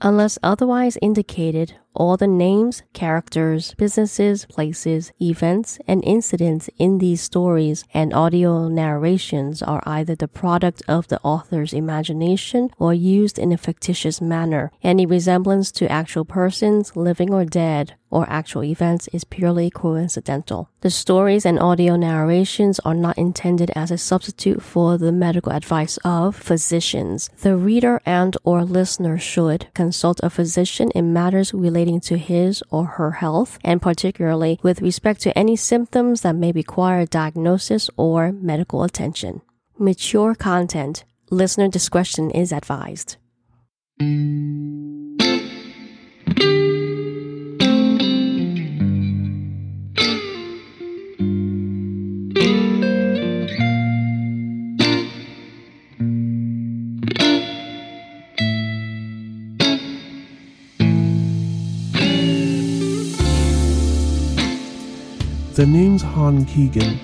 Unless otherwise indicated, all the names, characters, businesses, places, events, and incidents in these stories and audio narrations are either the product of the author's imagination or used in a fictitious manner. Any resemblance to actual persons, living or dead, or actual events is purely coincidental. The stories and audio narrations are not intended as a substitute for the medical advice of physicians. The reader and or listener should consult a physician in matters relating to his or her health and particularly with respect to any symptoms that may require diagnosis or medical attention. Mature content. Listener discretion is advised. The name's Han Keegan.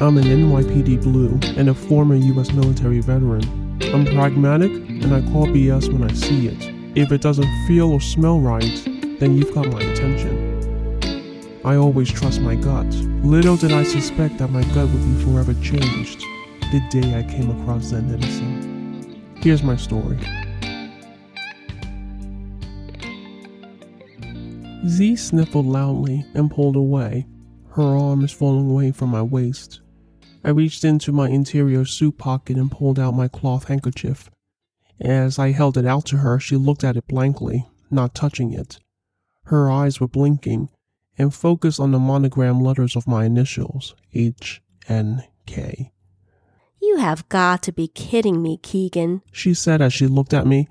I'm an NYPD Blue and a former US military veteran. I'm pragmatic and I call BS when I see it. If it doesn't feel or smell right, then you've got my attention. I always trust my gut. Little did I suspect that my gut would be forever changed the day I came across Zen Edison. Here's my story. Z sniffled loudly and pulled away, her arm is falling away from my waist. I reached into my interior suit pocket and pulled out my cloth handkerchief. As I held it out to her, she looked at it blankly, not touching it. Her eyes were blinking and focused on the monogram letters of my initials, H N K. You have got to be kidding me, Keegan, she said as she looked at me.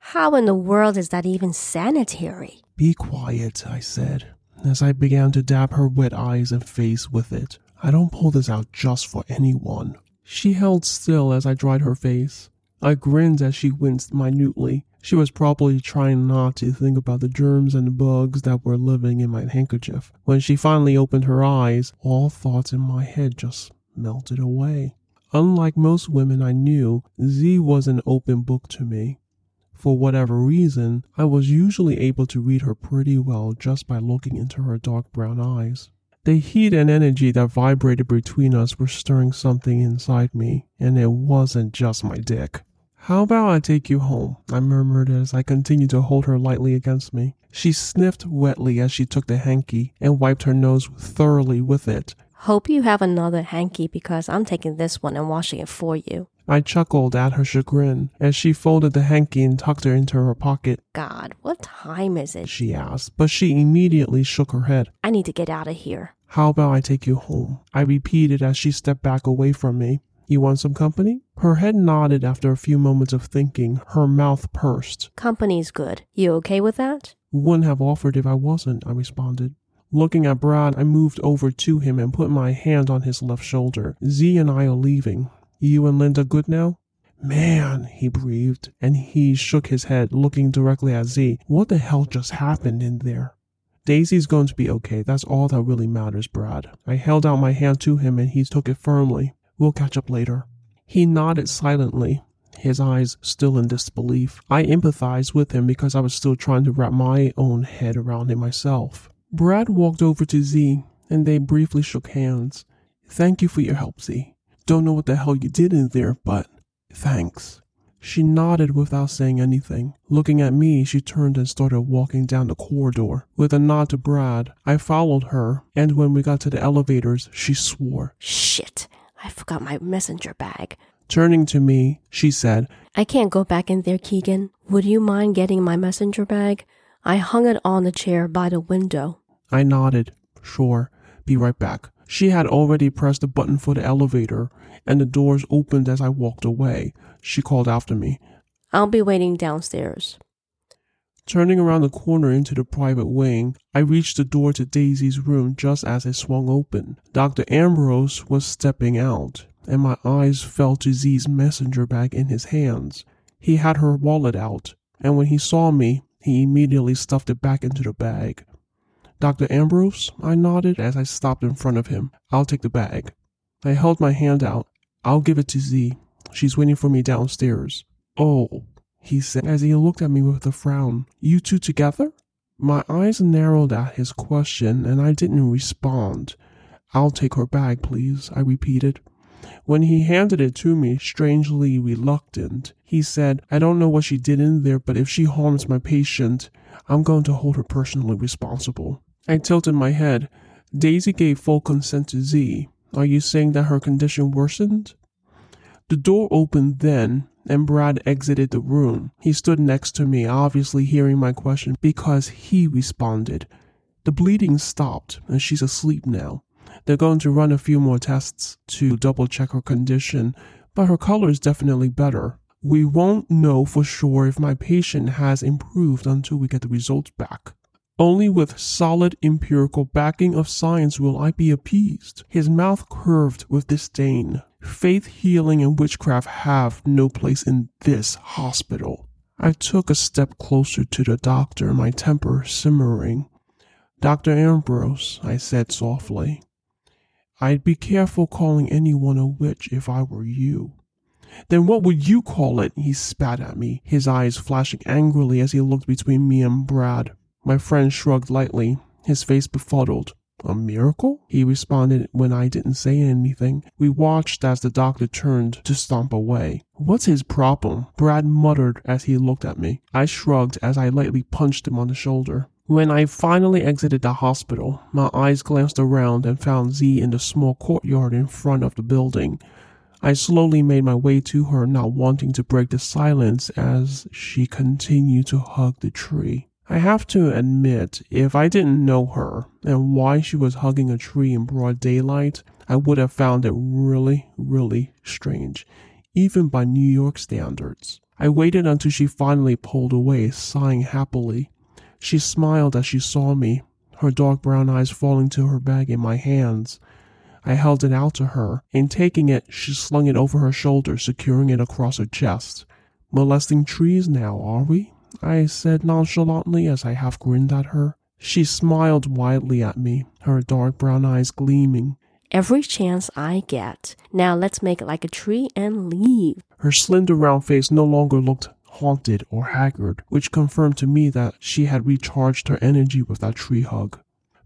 How in the world is that even sanitary? Be quiet, I said as I began to dab her wet eyes and face with it. I don't pull this out just for anyone. She held still as I dried her face. I grinned as she winced minutely. She was probably trying not to think about the germs and bugs that were living in my handkerchief. When she finally opened her eyes, all thoughts in my head just melted away. Unlike most women I knew, Z was an open book to me. For whatever reason, I was usually able to read her pretty well just by looking into her dark brown eyes. The heat and energy that vibrated between us were stirring something inside me, and it wasn't just my dick. How about I take you home? I murmured as I continued to hold her lightly against me. She sniffed wetly as she took the hanky and wiped her nose thoroughly with it. Hope you have another hanky because I'm taking this one and washing it for you. I chuckled at her chagrin as she folded the hanky and tucked it into her pocket. God, what time is it? She asked, but she immediately shook her head. I need to get out of here. How about I take you home? I repeated as she stepped back away from me. You want some company? Her head nodded after a few moments of thinking, her mouth pursed. Company's good. You okay with that? Wouldn't have offered if I wasn't, I responded. Looking at Brad, I moved over to him and put my hand on his left shoulder. Z and I are leaving. You and Linda good now? Man, he breathed, and he shook his head, looking directly at Z. What the hell just happened in there? Daisy's going to be okay. That's all that really matters, Brad. I held out my hand to him and he took it firmly. We'll catch up later. He nodded silently, his eyes still in disbelief. I empathized with him because I was still trying to wrap my own head around it myself. Brad walked over to Z and they briefly shook hands. Thank you for your help, Z. Don't know what the hell you did in there, but thanks. She nodded without saying anything. Looking at me, she turned and started walking down the corridor. With a nod to Brad, I followed her, and when we got to the elevators, she swore. Shit, I forgot my messenger bag. Turning to me, she said, I can't go back in there, Keegan. Would you mind getting my messenger bag? I hung it on the chair by the window. I nodded. Sure. Be right back. She had already pressed the button for the elevator, and the doors opened as I walked away. She called after me. I'll be waiting downstairs. Turning around the corner into the private wing, I reached the door to Daisy's room just as it swung open. Dr. Ambrose was stepping out, and my eyes fell to Z's messenger bag in his hands. He had her wallet out, and when he saw me, he immediately stuffed it back into the bag. Dr. Ambrose? I nodded as I stopped in front of him. I'll take the bag. I held my hand out. I'll give it to Z. She's waiting for me downstairs. Oh, he said as he looked at me with a frown. You two together? My eyes narrowed at his question and I didn't respond. I'll take her bag, please, I repeated. When he handed it to me, strangely reluctant, he said, I don't know what she did in there, but if she harms my patient, I'm going to hold her personally responsible. I tilted my head. Daisy gave full consent to Z. Are you saying that her condition worsened? The door opened then, and Brad exited the room. He stood next to me, obviously hearing my question because he responded. The bleeding stopped, and she's asleep now. They're going to run a few more tests to double check her condition, but her color is definitely better. We won't know for sure if my patient has improved until we get the results back. Only with solid empirical backing of science will I be appeased. His mouth curved with disdain. Faith, healing, and witchcraft have no place in this hospital. I took a step closer to the doctor, my temper simmering. Dr. Ambrose, I said softly, I'd be careful calling anyone a witch if I were you. Then what would you call it? He spat at me, his eyes flashing angrily as he looked between me and Brad. My friend shrugged lightly, his face befuddled. A miracle? He responded when I didn't say anything. We watched as the doctor turned to stomp away. What's his problem? Brad muttered as he looked at me. I shrugged as I lightly punched him on the shoulder. When I finally exited the hospital, my eyes glanced around and found Z in the small courtyard in front of the building. I slowly made my way to her, not wanting to break the silence as she continued to hug the tree. I have to admit, if I didn't know her and why she was hugging a tree in broad daylight, I would have found it really, really strange, even by New York standards. I waited until she finally pulled away, sighing happily. She smiled as she saw me, her dark brown eyes falling to her bag in my hands. I held it out to her. In taking it, she slung it over her shoulder, securing it across her chest. Molesting trees now, are we? I said nonchalantly as I half grinned at her. She smiled widely at me, her dark brown eyes gleaming. Every chance I get. Now let's make it like a tree and leave. Her slender round face no longer looked haunted or haggard, which confirmed to me that she had recharged her energy with that tree hug.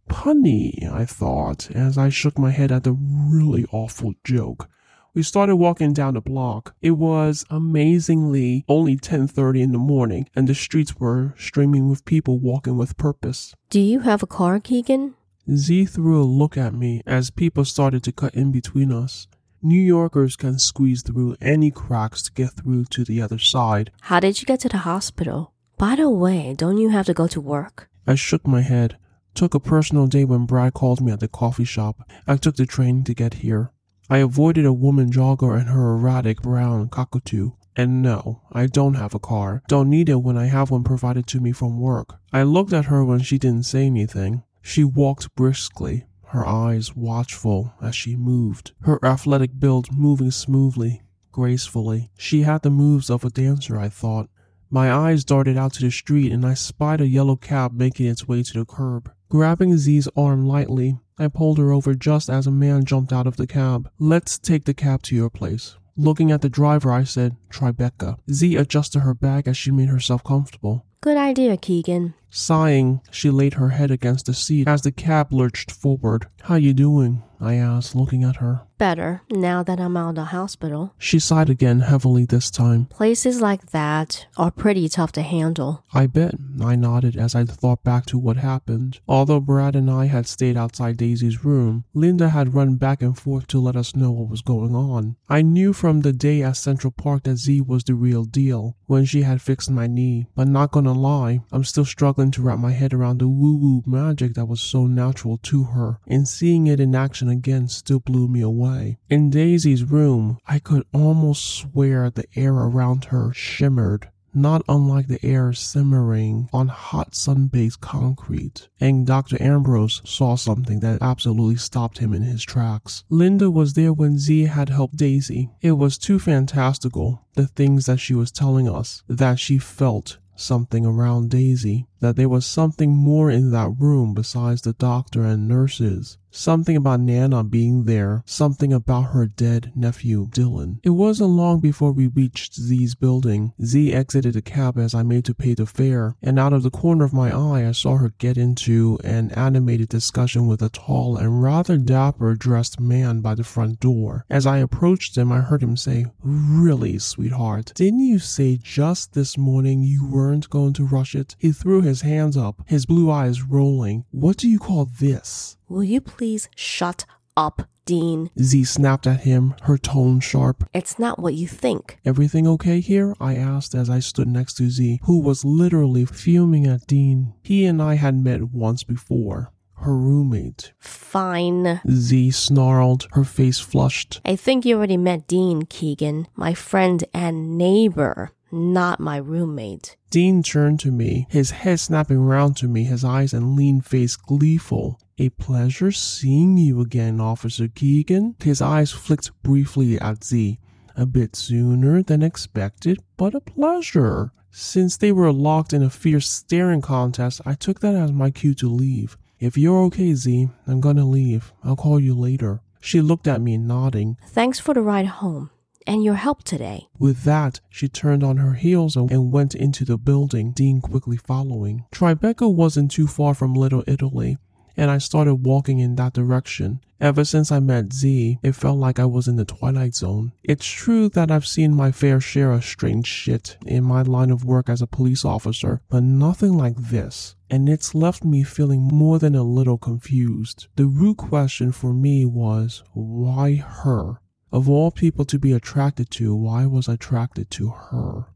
Punny, I thought, as I shook my head at the really awful joke. We started walking down the block. It was amazingly only 10:30 in the morning and the streets were streaming with people walking with purpose. Do you have a car, Keegan? Z threw a look at me as people started to cut in between us. New Yorkers can squeeze through any cracks to get through to the other side. How did you get to the hospital? By the way, don't you have to go to work? I shook my head. Took a personal day when Brad called me at the coffee shop. I took the train to get here. I avoided a woman jogger and her erratic brown cockatoo. And no, I don't have a car. Don't need it when I have one provided to me from work. I looked at her when she didn't say anything. She walked briskly, her eyes watchful as she moved, her athletic build moving smoothly, gracefully. She had the moves of a dancer, I thought. My eyes darted out to the street and I spied a yellow cab making its way to the curb. Grabbing Z's arm lightly, I pulled her over just as a man jumped out of the cab. Let's take the cab to your place. Looking at the driver, I said, Tribeca. Z adjusted her bag as she made herself comfortable. Good idea, Keegan. Sighing, she laid her head against the seat as the cab lurched forward. How you doing? I asked, looking at her. Better, now that I'm out of the hospital. She sighed again, heavily this time. Places like that are pretty tough to handle. I bet, I nodded as I thought back to what happened. Although Brad and I had stayed outside Daisy's room, Linda had run back and forth to let us know what was going on. I knew from the day at Central Park that Z was the real deal when she had fixed my knee, but not gonna lie, I'm still struggling to wrap my head around the woo woo magic that was so natural to her, and seeing it in action again still blew me away. In Daisy's room, I could almost swear the air around her shimmered, not unlike the air simmering on hot sun-baked concrete. And Dr. Ambrose saw something that absolutely stopped him in his tracks. Linda was there when Z had helped Daisy. It was too fantastical, the things that she was telling us, that she felt something around Daisy. That there was something more in that room besides the doctor and nurses. Something about Nana being there, something about her dead nephew, Dylan. It wasn't long before we reached Z's building. Z exited the cab as I made to pay the fare, and out of the corner of my eye, I saw her get into an animated discussion with a tall and rather dapper dressed man by the front door. As I approached him, I heard him say, Really, sweetheart, didn't you say just this morning you weren't going to rush it? He threw his hands up, his blue eyes rolling. What do you call this? Will you please shut up, Dean? Z snapped at him, her tone sharp. It's not what you think. Everything okay here? I asked as I stood next to Z, who was literally fuming at Dean. He and I had met once before. Her roommate. Fine. Z snarled, her face flushed. I think you already met Dean, Keegan, my friend and neighbor, not my roommate. Dean turned to me, his head snapping round to me, his eyes and lean face gleeful. A pleasure seeing you again, Officer Keegan. His eyes flicked briefly at Z. A bit sooner than expected, but a pleasure. Since they were locked in a fierce staring contest, I took that as my cue to leave. If you're okay, Z, I'm gonna leave. I'll call you later. She looked at me, nodding. Thanks for the ride home and your help today. With that, she turned on her heels and went into the building, Dean quickly following. Tribeca wasn't too far from Little Italy, and I started walking in that direction. Ever since I met Z, it felt like I was in the Twilight Zone. It's true that I've seen my fair share of strange shit in my line of work as a police officer, but nothing like this. And it's left me feeling more than a little confused. The root question for me was, why her? Of all people to be attracted to, why was I attracted to her?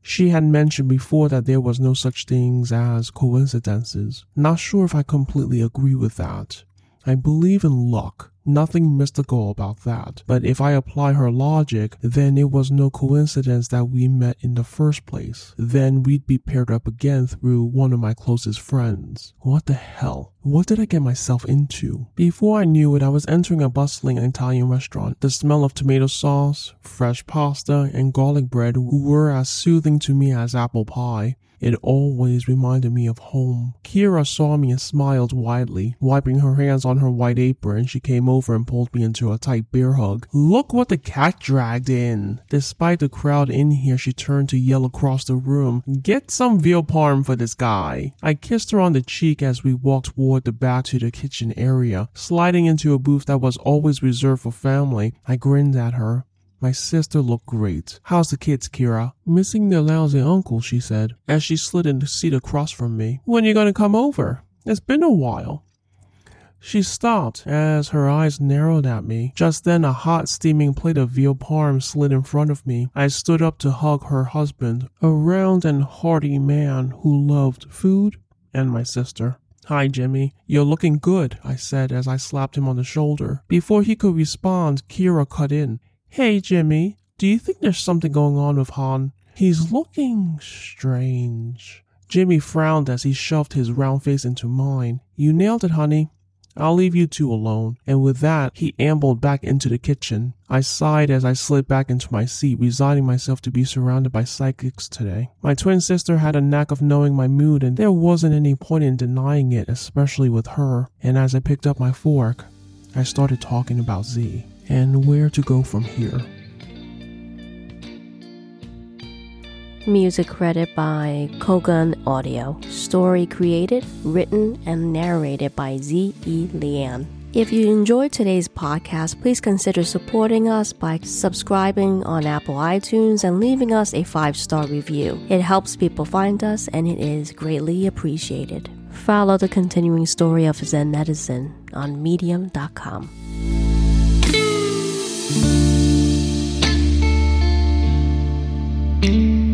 She had mentioned before that there was no such things as coincidences. Not sure if I completely agree with that. I believe in luck, Nothing mystical about that. But if I apply her logic, then it was no coincidence that we met in the first place. Then we'd be paired up again through one of my closest friends. What the hell? What did I get myself into? Before I knew it, I was entering a bustling Italian restaurant. The smell of tomato sauce, fresh pasta, and garlic bread were as soothing to me as apple pie. It always reminded me of home. Kira saw me and smiled widely. Wiping her hands on her white apron, she came over and pulled me into a tight bear hug. Look what the cat dragged in. Despite the crowd in here, she turned to yell across the room, Get some veal parm for this guy. I kissed her on the cheek as we walked toward the back to the kitchen area. Sliding into a booth that was always reserved for family, I grinned at her. My sister looked great. How's the kids, Kira? Missing their lousy uncle, she said, as she slid in the seat across from me. When are you gonna come over? It's been a while. She stopped as her eyes narrowed at me. Just then, a hot, steaming plate of veal parm slid in front of me. I stood up to hug her husband, a round and hearty man who loved food and my sister. Hi, Jimmy. You're looking good, I said as I slapped him on the shoulder. Before he could respond, Kira cut in. Hey, Jimmy, do you think there's something going on with Han? He's looking strange. Jimmy frowned as he shoved his round face into mine. You nailed it, honey. I'll leave you two alone. And with that, he ambled back into the kitchen. I sighed as I slid back into my seat, resigning myself to be surrounded by psychics today. My twin sister had a knack of knowing my mood, and there wasn't any point in denying it, especially with her. And as I picked up my fork, I started talking about Z and where to go from here. Music credit by Kogan Audio. Story created, written, and narrated by Z. E. Lian. If you enjoyed today's podcast, please consider supporting us by subscribing on Apple iTunes and leaving us a five star review. It helps people find us and it is greatly appreciated. Follow the continuing story of Zen medicine on medium.com. Mm-hmm.